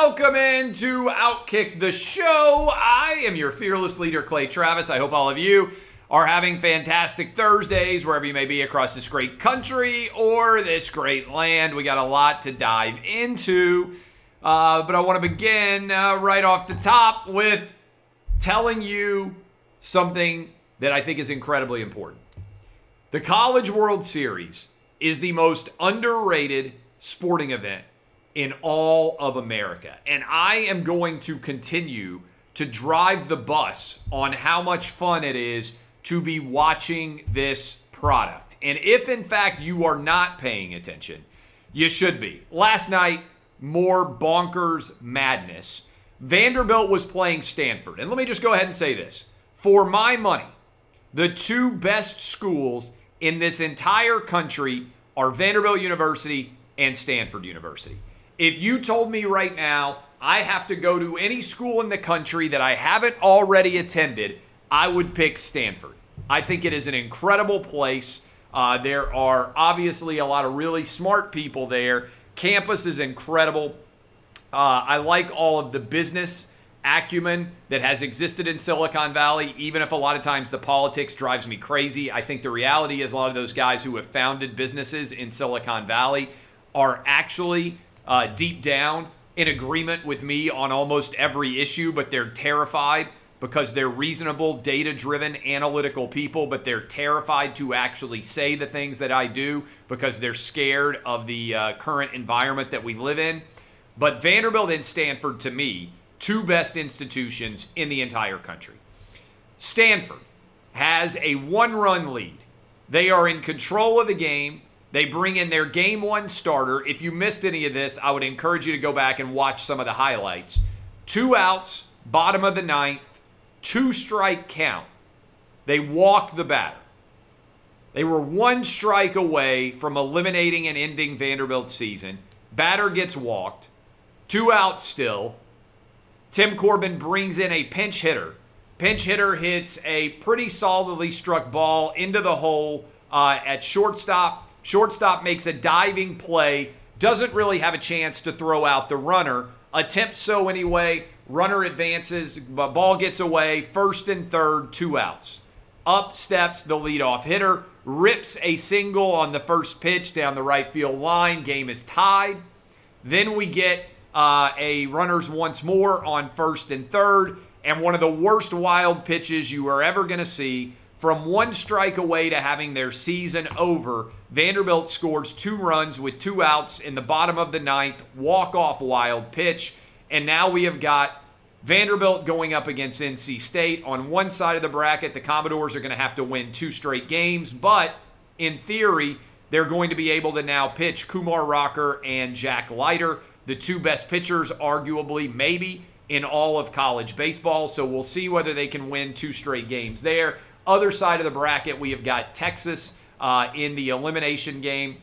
Welcome into Outkick the Show. I am your fearless leader, Clay Travis. I hope all of you are having fantastic Thursdays wherever you may be across this great country or this great land. We got a lot to dive into, uh, but I want to begin uh, right off the top with telling you something that I think is incredibly important. The College World Series is the most underrated sporting event in all of America. And I am going to continue to drive the bus on how much fun it is to be watching this product. And if in fact you are not paying attention, you should be. Last night, more bonkers madness. Vanderbilt was playing Stanford. And let me just go ahead and say this for my money, the two best schools in this entire country are Vanderbilt University and Stanford University. If you told me right now I have to go to any school in the country that I haven't already attended, I would pick Stanford. I think it is an incredible place. Uh, there are obviously a lot of really smart people there. Campus is incredible. Uh, I like all of the business acumen that has existed in Silicon Valley, even if a lot of times the politics drives me crazy. I think the reality is a lot of those guys who have founded businesses in Silicon Valley are actually uh, deep down in agreement with me on almost every issue, but they're terrified because they're reasonable, data driven, analytical people, but they're terrified to actually say the things that I do because they're scared of the uh, current environment that we live in. But Vanderbilt and Stanford, to me, two best institutions in the entire country. Stanford has a one run lead. They are in control of the game. They bring in their game one starter. If you missed any of this, I would encourage you to go back and watch some of the highlights. Two outs, bottom of the ninth, two strike count. They walk the batter. They were one strike away from eliminating and ending Vanderbilt's season. Batter gets walked, two outs still. Tim Corbin brings in a pinch hitter. Pinch hitter hits a pretty solidly struck ball into the hole uh, at shortstop. Shortstop makes a diving play, doesn't really have a chance to throw out the runner. Attempts so anyway. Runner advances, ball gets away. First and third, two outs. Up steps the leadoff hitter, rips a single on the first pitch down the right field line. Game is tied. Then we get uh, a runners once more on first and third, and one of the worst wild pitches you are ever going to see. From one strike away to having their season over, Vanderbilt scores two runs with two outs in the bottom of the ninth, walk off wild pitch. And now we have got Vanderbilt going up against NC State. On one side of the bracket, the Commodores are going to have to win two straight games, but in theory, they're going to be able to now pitch Kumar Rocker and Jack Leiter, the two best pitchers, arguably, maybe, in all of college baseball. So we'll see whether they can win two straight games there. Other side of the bracket, we have got Texas uh, in the elimination game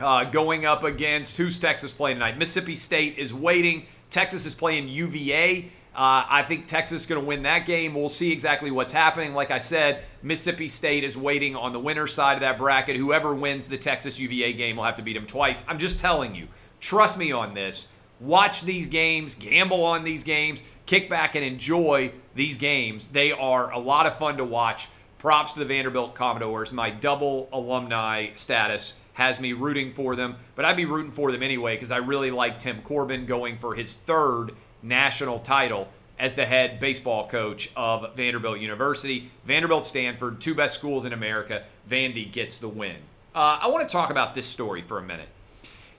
uh, going up against who's Texas playing tonight? Mississippi State is waiting. Texas is playing UVA. Uh, I think Texas is going to win that game. We'll see exactly what's happening. Like I said, Mississippi State is waiting on the winner's side of that bracket. Whoever wins the Texas UVA game will have to beat them twice. I'm just telling you. Trust me on this. Watch these games, gamble on these games, kick back and enjoy these games. They are a lot of fun to watch. Props to the Vanderbilt Commodores. My double alumni status has me rooting for them, but I'd be rooting for them anyway because I really like Tim Corbin going for his third national title as the head baseball coach of Vanderbilt University. Vanderbilt, Stanford, two best schools in America. Vandy gets the win. Uh, I want to talk about this story for a minute.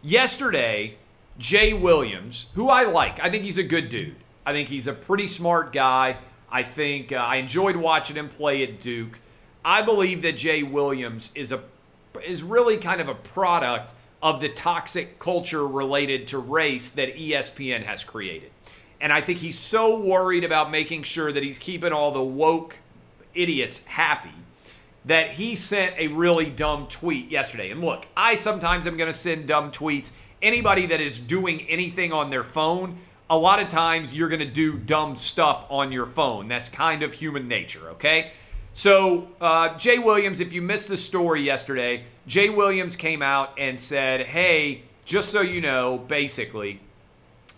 Yesterday, Jay Williams, who I like, I think he's a good dude. I think he's a pretty smart guy. I think uh, I enjoyed watching him play at Duke. I believe that Jay Williams is a is really kind of a product of the toxic culture related to race that ESPN has created. And I think he's so worried about making sure that he's keeping all the woke idiots happy that he sent a really dumb tweet yesterday. And look, I sometimes am going to send dumb tweets. Anybody that is doing anything on their phone, a lot of times you're going to do dumb stuff on your phone. That's kind of human nature, okay? So, uh, Jay Williams, if you missed the story yesterday, Jay Williams came out and said, hey, just so you know, basically,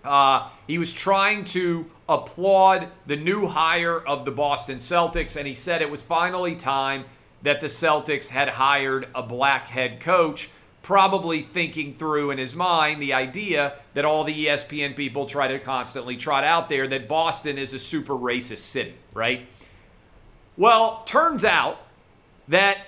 uh, he was trying to applaud the new hire of the Boston Celtics, and he said it was finally time that the Celtics had hired a black head coach, probably thinking through in his mind the idea that all the ESPN people try to constantly trot out there that Boston is a super racist city, right? Well, turns out that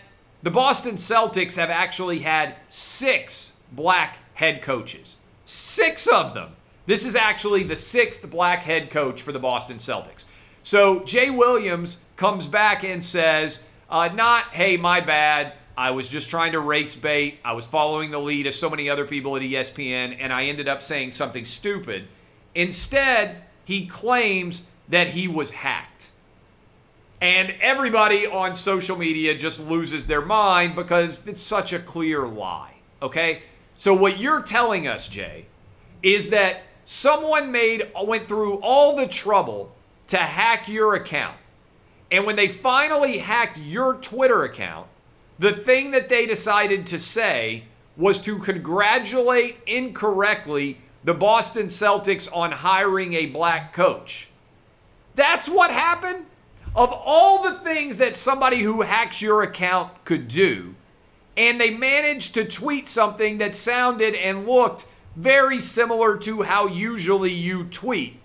the Boston Celtics have actually had six black head coaches. Six of them. This is actually the sixth black head coach for the Boston Celtics. So Jay Williams comes back and says, uh, not, hey, my bad. I was just trying to race bait. I was following the lead of so many other people at ESPN, and I ended up saying something stupid. Instead, he claims that he was hacked. And everybody on social media just loses their mind because it's such a clear lie. Okay? So, what you're telling us, Jay, is that someone made went through all the trouble to hack your account and when they finally hacked your Twitter account, the thing that they decided to say was to congratulate incorrectly the Boston Celtics on hiring a black coach. That's what happened? Of all the things that somebody who hacks your account could do, and they managed to tweet something that sounded and looked very similar to how usually you tweet.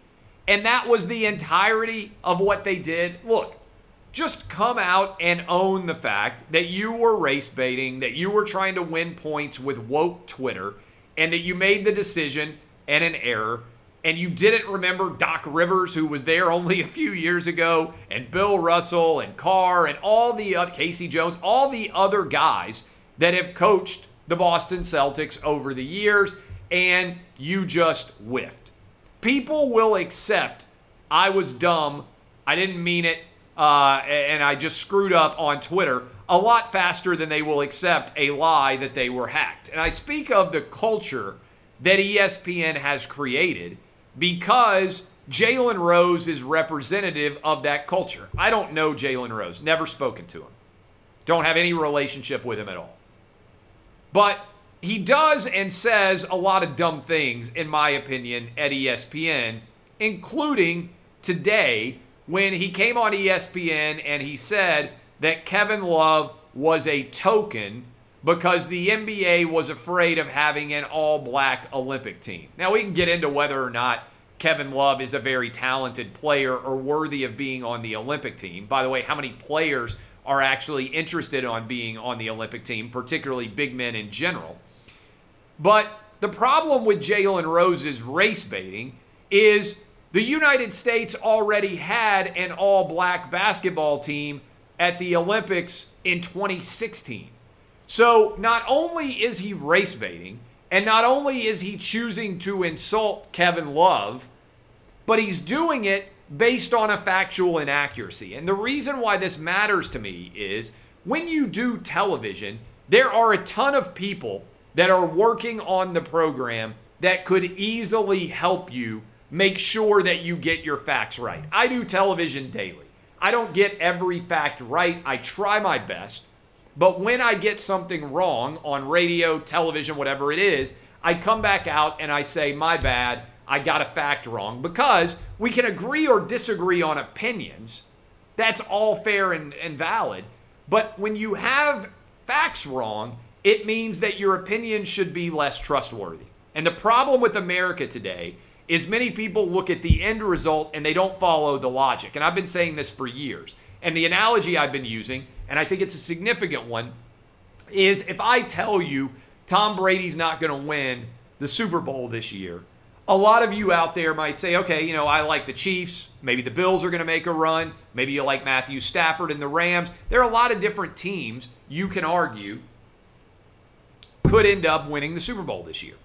And that was the entirety of what they did. Look, just come out and own the fact that you were race baiting, that you were trying to win points with woke Twitter, and that you made the decision and an error. And you didn't remember Doc Rivers, who was there only a few years ago, and Bill Russell and Carr and all the uh, K.C. Jones, all the other guys that have coached the Boston Celtics over the years, and you just whiffed. People will accept I was dumb, I didn't mean it, uh, and I just screwed up on Twitter a lot faster than they will accept a lie that they were hacked. And I speak of the culture that ESPN has created because Jalen Rose is representative of that culture. I don't know Jalen Rose, never spoken to him, don't have any relationship with him at all. But he does and says a lot of dumb things, in my opinion, at ESPN, including today when he came on ESPN and he said that Kevin Love was a token because the NBA was afraid of having an all black Olympic team. Now, we can get into whether or not Kevin Love is a very talented player or worthy of being on the Olympic team. By the way, how many players are actually interested on being on the Olympic team, particularly big men in general? But the problem with Jalen Rose's race baiting is the United States already had an all black basketball team at the Olympics in 2016. So not only is he race baiting, and not only is he choosing to insult Kevin Love, but he's doing it based on a factual inaccuracy. And the reason why this matters to me is when you do television, there are a ton of people that are working on the program that could easily help you make sure that you get your facts right. I do television daily. I don't get every fact right. I try my best. But when I get something wrong on radio, television, whatever it is, I come back out and I say, my bad, I got a fact wrong. Because we can agree or disagree on opinions. That's all fair and, and valid. But when you have facts wrong, it means that your opinion should be less trustworthy. And the problem with America today is many people look at the end result and they don't follow the logic. And I've been saying this for years. And the analogy I've been using, and I think it's a significant one, is if I tell you Tom Brady's not going to win the Super Bowl this year, a lot of you out there might say, okay, you know, I like the Chiefs. Maybe the Bills are going to make a run. Maybe you like Matthew Stafford and the Rams. There are a lot of different teams you can argue could end up winning the Super Bowl this year.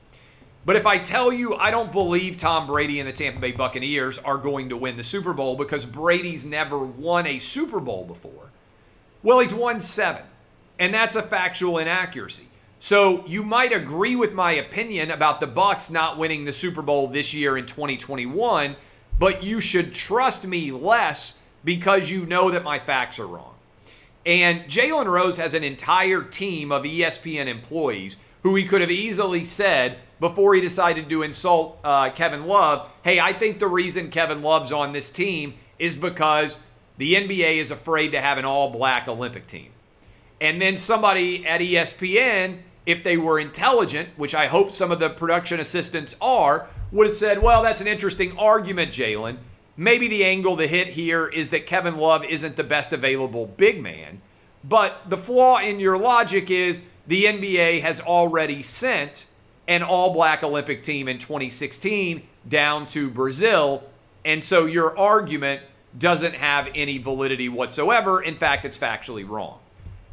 But if I tell you I don't believe Tom Brady and the Tampa Bay Buccaneers are going to win the Super Bowl because Brady's never won a Super Bowl before, well, he's won seven. And that's a factual inaccuracy. So you might agree with my opinion about the Bucs not winning the Super Bowl this year in 2021, but you should trust me less because you know that my facts are wrong. And Jalen Rose has an entire team of ESPN employees who he could have easily said before he decided to insult uh, Kevin Love, hey, I think the reason Kevin Love's on this team is because the NBA is afraid to have an all black Olympic team. And then somebody at ESPN, if they were intelligent, which I hope some of the production assistants are, would have said, well, that's an interesting argument, Jalen. Maybe the angle, the hit here is that Kevin Love isn't the best available big man. But the flaw in your logic is the NBA has already sent an all black Olympic team in 2016 down to Brazil. And so your argument doesn't have any validity whatsoever. In fact, it's factually wrong.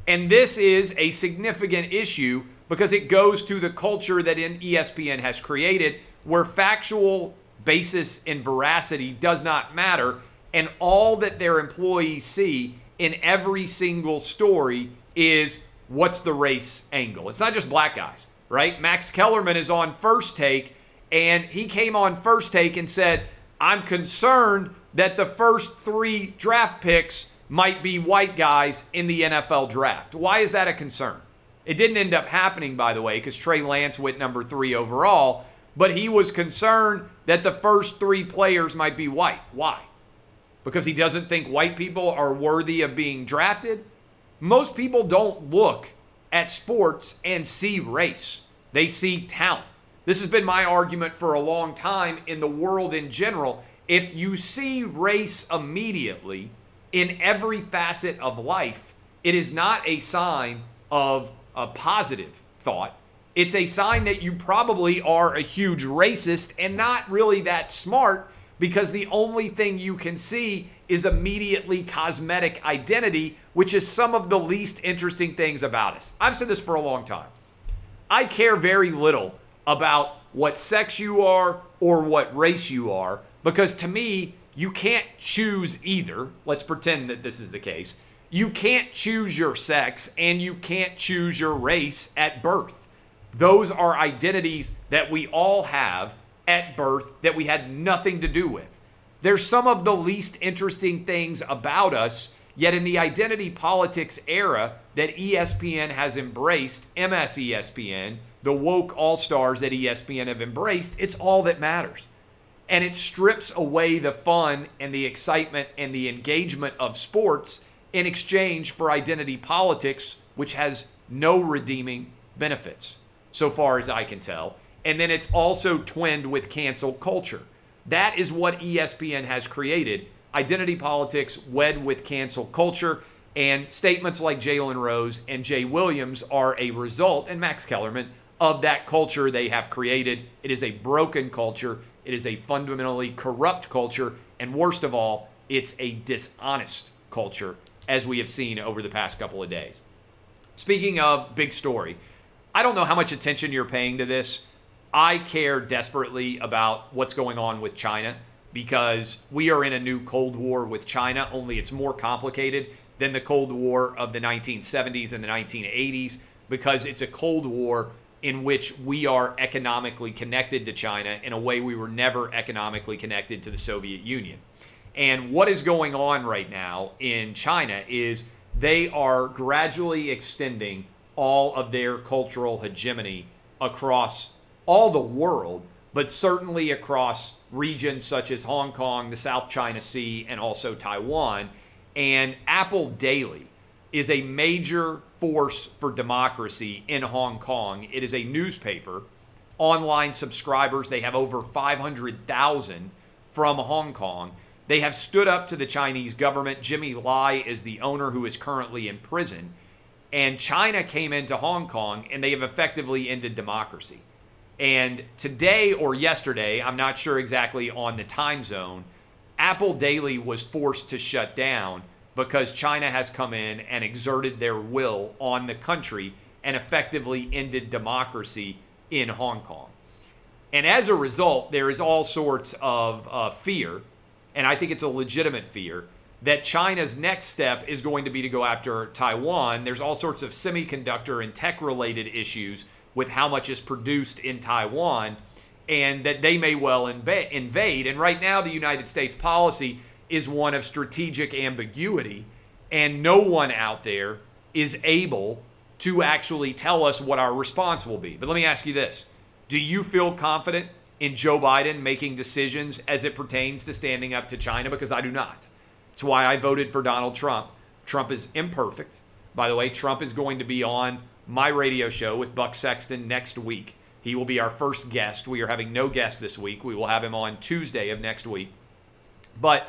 And this is a significant issue because it goes to the culture that ESPN has created where factual basis and veracity does not matter. And all that their employees see in every single story is what's the race angle. It's not just black guys, right? Max Kellerman is on first take, and he came on first take and said, I'm concerned that the first three draft picks might be white guys in the NFL draft. Why is that a concern? It didn't end up happening, by the way, because Trey Lance went number three overall, but he was concerned that the first three players might be white. Why? Because he doesn't think white people are worthy of being drafted? Most people don't look at sports and see race, they see talent. This has been my argument for a long time in the world in general. If you see race immediately in every facet of life, it is not a sign of a positive thought. It's a sign that you probably are a huge racist and not really that smart because the only thing you can see is immediately cosmetic identity, which is some of the least interesting things about us. I've said this for a long time. I care very little about what sex you are or what race you are because to me, you can't choose either. Let's pretend that this is the case. You can't choose your sex and you can't choose your race at birth. Those are identities that we all have at birth that we had nothing to do with. They're some of the least interesting things about us, yet in the identity politics era that ESPN has embraced, MS ESPN, the woke all stars that ESPN have embraced, it's all that matters. And it strips away the fun and the excitement and the engagement of sports in exchange for identity politics, which has no redeeming benefits, so far as I can tell. And then it's also twinned with cancel culture. That is what ESPN has created identity politics wed with cancel culture. And statements like Jalen Rose and Jay Williams are a result, and Max Kellerman, of that culture they have created. It is a broken culture, it is a fundamentally corrupt culture, and worst of all, it's a dishonest culture, as we have seen over the past couple of days. Speaking of big story, I don't know how much attention you're paying to this. I care desperately about what's going on with China because we are in a new Cold War with China, only it's more complicated than the Cold War of the 1970s and the 1980s because it's a Cold War in which we are economically connected to China in a way we were never economically connected to the Soviet Union. And what is going on right now in China is they are gradually extending all of their cultural hegemony across all the world, but certainly across regions such as Hong Kong, the South China Sea, and also Taiwan. And Apple Daily is a major force for democracy in Hong Kong. It is a newspaper, online subscribers. They have over 500,000 from Hong Kong. They have stood up to the Chinese government. Jimmy Lai is the owner who is currently in prison. And China came into Hong Kong and they have effectively ended democracy. And today or yesterday, I'm not sure exactly on the time zone, Apple Daily was forced to shut down because China has come in and exerted their will on the country and effectively ended democracy in Hong Kong. And as a result, there is all sorts of uh, fear, and I think it's a legitimate fear, that China's next step is going to be to go after Taiwan. There's all sorts of semiconductor and tech related issues with how much is produced in Taiwan, and that they may well invade. And right now, the United States policy is one of strategic ambiguity, and no one out there is able to actually tell us what our response will be. But let me ask you this Do you feel confident in Joe Biden making decisions as it pertains to standing up to China? Because I do not. It's why I voted for Donald Trump. Trump is imperfect. By the way, Trump is going to be on my radio show with Buck Sexton next week. He will be our first guest. We are having no guest this week. We will have him on Tuesday of next week. But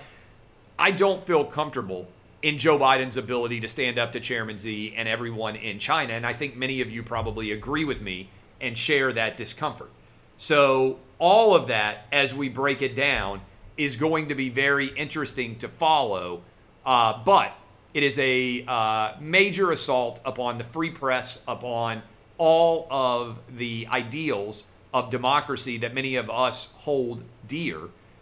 I don't feel comfortable in Joe Biden's ability to stand up to Chairman Xi and everyone in China. And I think many of you probably agree with me and share that discomfort. So, all of that, as we break it down, is going to be very interesting to follow. Uh, but it is a uh, major assault upon the free press, upon all of the ideals of democracy that many of us hold dear,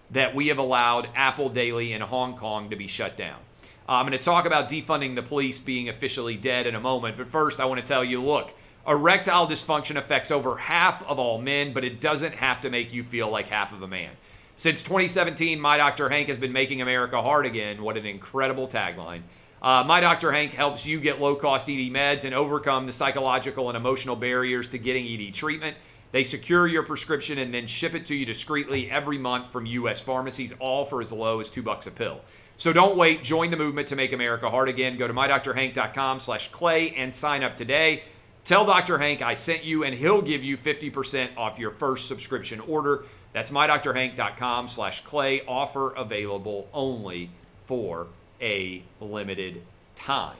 that we have allowed Apple Daily in Hong Kong to be shut down. Uh, I'm going to talk about defunding the police being officially dead in a moment, but first I want to tell you look, erectile dysfunction affects over half of all men, but it doesn't have to make you feel like half of a man. Since 2017, My Dr. Hank has been making America hard again. What an incredible tagline. Uh, My Dr. Hank helps you get low cost ED meds and overcome the psychological and emotional barriers to getting ED treatment. They secure your prescription and then ship it to you discreetly every month from U.S. pharmacies, all for as low as two bucks a pill. So don't wait. Join the movement to make America hard again. Go to mydoctorhank.com slash clay and sign up today. Tell Dr. Hank I sent you, and he'll give you 50% off your first subscription order. That's mydoctorhank.com slash clay. Offer available only for a limited time.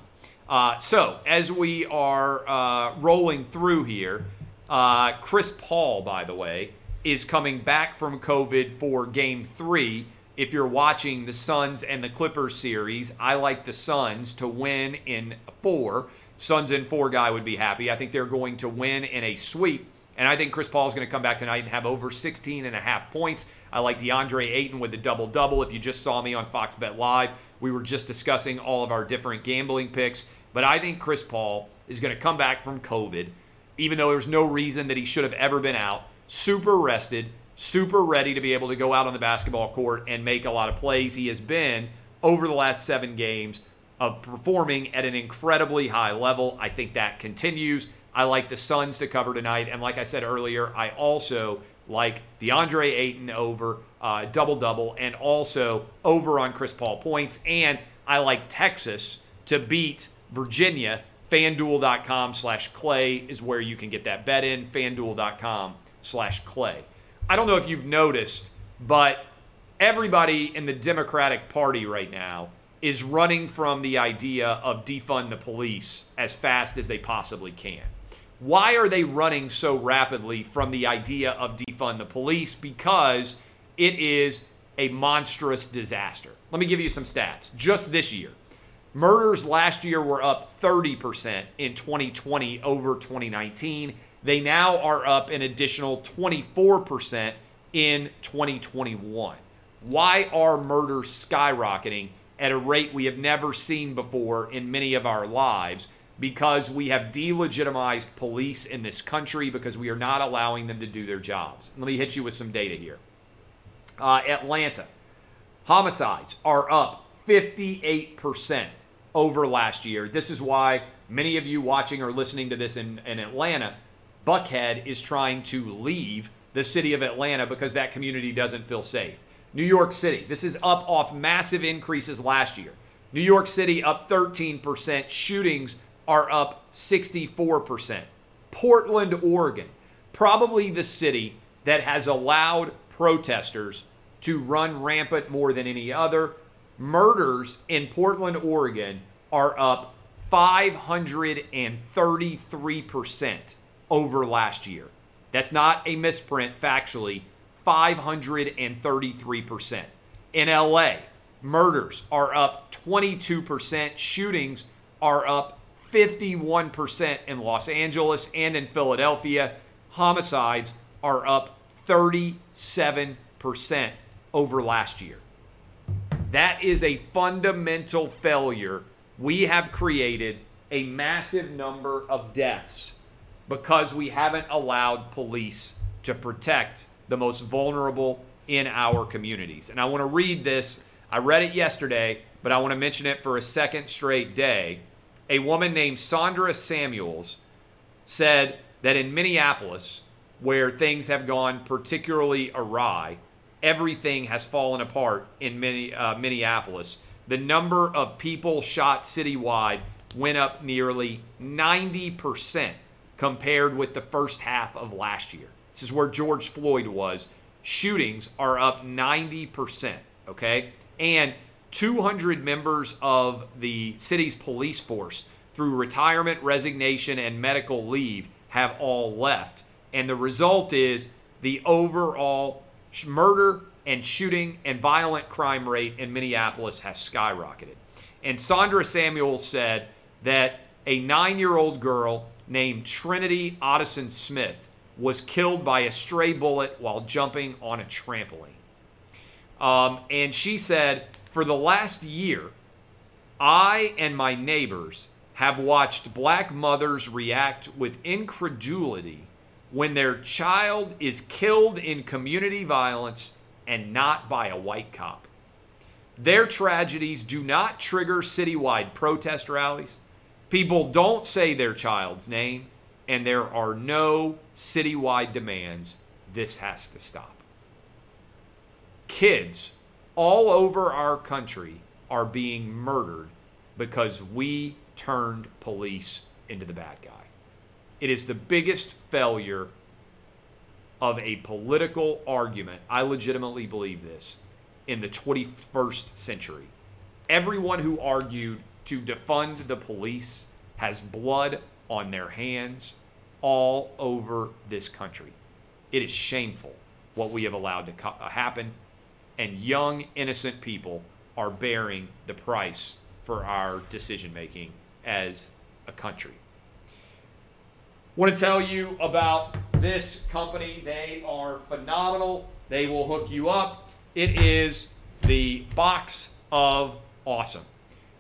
Uh, so, as we are uh, rolling through here, uh, Chris Paul, by the way, is coming back from COVID for game three. If you're watching the Suns and the Clippers series, I like the Suns to win in four. Suns in four guy would be happy. I think they're going to win in a sweep. And I think Chris Paul is going to come back tonight and have over 16 and a half points. I like DeAndre Ayton with the double double. If you just saw me on Fox Bet Live, we were just discussing all of our different gambling picks. But I think Chris Paul is going to come back from COVID, even though there's no reason that he should have ever been out. Super rested, super ready to be able to go out on the basketball court and make a lot of plays. He has been over the last seven games of performing at an incredibly high level. I think that continues. I like the Suns to cover tonight. And like I said earlier, I also like DeAndre Ayton over uh, double double and also over on Chris Paul points. And I like Texas to beat Virginia. FanDuel.com slash clay is where you can get that bet in. FanDuel.com slash clay. I don't know if you've noticed, but everybody in the Democratic Party right now is running from the idea of defund the police as fast as they possibly can. Why are they running so rapidly from the idea of defund the police? Because it is a monstrous disaster. Let me give you some stats. Just this year, murders last year were up 30% in 2020 over 2019. They now are up an additional 24% in 2021. Why are murders skyrocketing at a rate we have never seen before in many of our lives? Because we have delegitimized police in this country because we are not allowing them to do their jobs. Let me hit you with some data here. Uh, Atlanta, homicides are up 58% over last year. This is why many of you watching or listening to this in, in Atlanta, Buckhead is trying to leave the city of Atlanta because that community doesn't feel safe. New York City, this is up off massive increases last year. New York City up 13%, shootings are up 64%. Portland, Oregon, probably the city that has allowed protesters to run rampant more than any other. Murders in Portland, Oregon are up 533% over last year. That's not a misprint factually. 533%. In LA, murders are up 22%, shootings are up 51% in Los Angeles and in Philadelphia. Homicides are up 37% over last year. That is a fundamental failure. We have created a massive number of deaths because we haven't allowed police to protect the most vulnerable in our communities. And I want to read this. I read it yesterday, but I want to mention it for a second straight day. A woman named Sondra Samuels said that in Minneapolis, where things have gone particularly awry, everything has fallen apart in mini, uh, Minneapolis. The number of people shot citywide went up nearly 90% compared with the first half of last year. This is where George Floyd was. Shootings are up 90%, okay? And 200 members of the city's police force, through retirement, resignation, and medical leave, have all left. And the result is the overall murder and shooting and violent crime rate in Minneapolis has skyrocketed. And Sondra Samuel said that a nine year old girl named Trinity Ottoson Smith was killed by a stray bullet while jumping on a trampoline. Um, and she said, For the last year, I and my neighbors have watched black mothers react with incredulity when their child is killed in community violence and not by a white cop. Their tragedies do not trigger citywide protest rallies. People don't say their child's name, and there are no citywide demands. This has to stop. Kids all over our country are being murdered because we turned police into the bad guy. It is the biggest failure of a political argument. I legitimately believe this in the 21st century. Everyone who argued to defund the police has blood on their hands all over this country. It is shameful what we have allowed to co- uh, happen, and young, innocent people are bearing the price for our decision making as a country. Want to tell you about this company. They are phenomenal. They will hook you up. It is the Box of Awesome.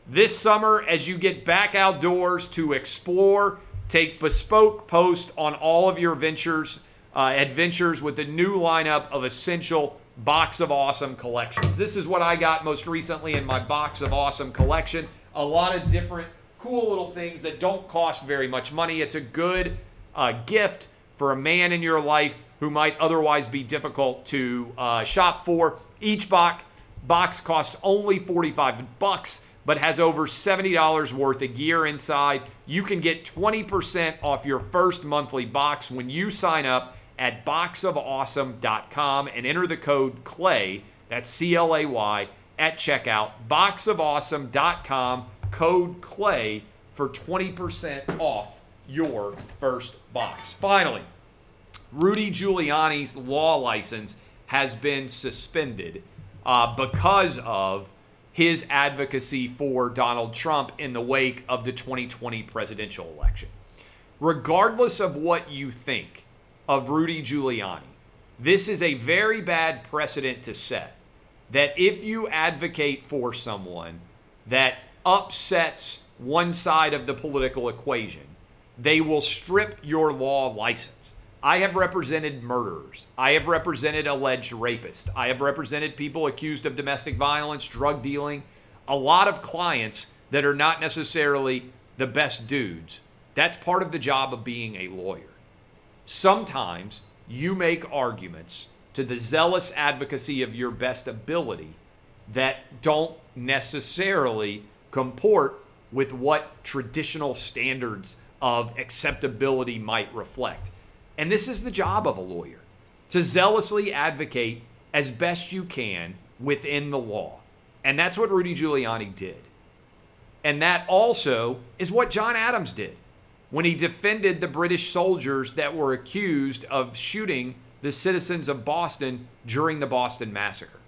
This summer, as you get back outdoors to explore, take bespoke posts on all of your ventures, uh, adventures with the new lineup of essential Box of Awesome collections. This is what I got most recently in my Box of Awesome collection. A lot of different cool little things that don't cost very much money. It's a good uh, gift for a man in your life who might otherwise be difficult to uh, shop for. Each box box costs only 45 bucks but has over $70 worth of gear inside. You can get 20% off your first monthly box when you sign up at boxofawesome.com and enter the code CLAY, that's C L A Y, at checkout. Boxofawesome.com, code CLAY for 20% off your first box. Finally, Rudy Giuliani's law license has been suspended uh, because of his advocacy for Donald Trump in the wake of the 2020 presidential election. Regardless of what you think of Rudy Giuliani, this is a very bad precedent to set that if you advocate for someone that upsets one side of the political equation, they will strip your law license. I have represented murderers. I have represented alleged rapists. I have represented people accused of domestic violence, drug dealing, a lot of clients that are not necessarily the best dudes. That's part of the job of being a lawyer. Sometimes you make arguments to the zealous advocacy of your best ability that don't necessarily comport with what traditional standards of acceptability might reflect. And this is the job of a lawyer to zealously advocate as best you can within the law. And that's what Rudy Giuliani did. And that also is what John Adams did when he defended the British soldiers that were accused of shooting the citizens of Boston during the Boston Massacre.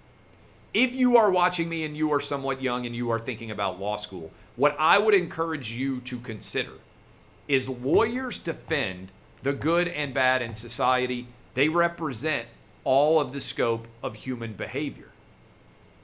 If you are watching me and you are somewhat young and you are thinking about law school, what I would encourage you to consider is lawyers defend the good and bad in society. They represent all of the scope of human behavior.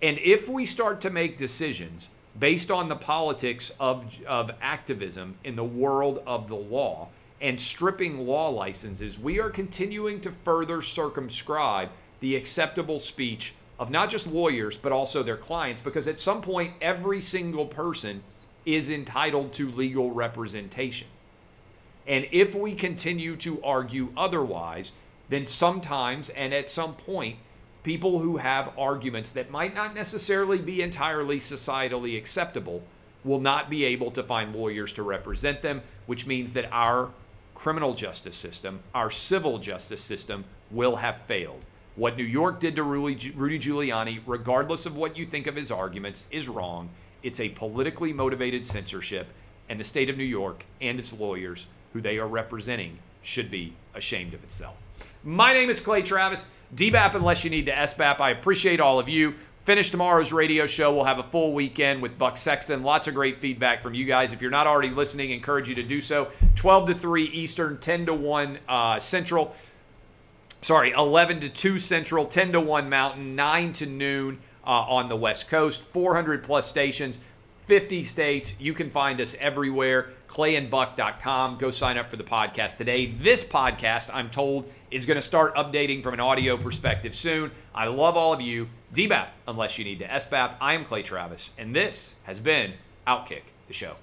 And if we start to make decisions based on the politics of, of activism in the world of the law and stripping law licenses, we are continuing to further circumscribe the acceptable speech of not just lawyers, but also their clients, because at some point, every single person is entitled to legal representation. And if we continue to argue otherwise, then sometimes and at some point, people who have arguments that might not necessarily be entirely societally acceptable will not be able to find lawyers to represent them, which means that our criminal justice system, our civil justice system, will have failed. What New York did to Rudy, Giuliani, regardless of what you think of his arguments, is wrong. It's a politically motivated censorship, and the state of New York and its lawyers, who they are representing, should be ashamed of itself. My name is Clay Travis. DBAP unless you need to SBAP. I appreciate all of you. Finish tomorrow's radio show. We'll have a full weekend with Buck Sexton. Lots of great feedback from you guys. If you're not already listening, encourage you to do so. 12 to 3 Eastern, 10 to 1 uh, Central. Sorry, 11 to 2 Central, 10 to 1 Mountain, 9 to noon uh, on the West Coast. 400 plus stations, 50 states. You can find us everywhere clayandbuck.com. Go sign up for the podcast today. This podcast, I'm told, is going to start updating from an audio perspective soon. I love all of you. DBAP, unless you need to SBAP. I am Clay Travis, and this has been Outkick the Show.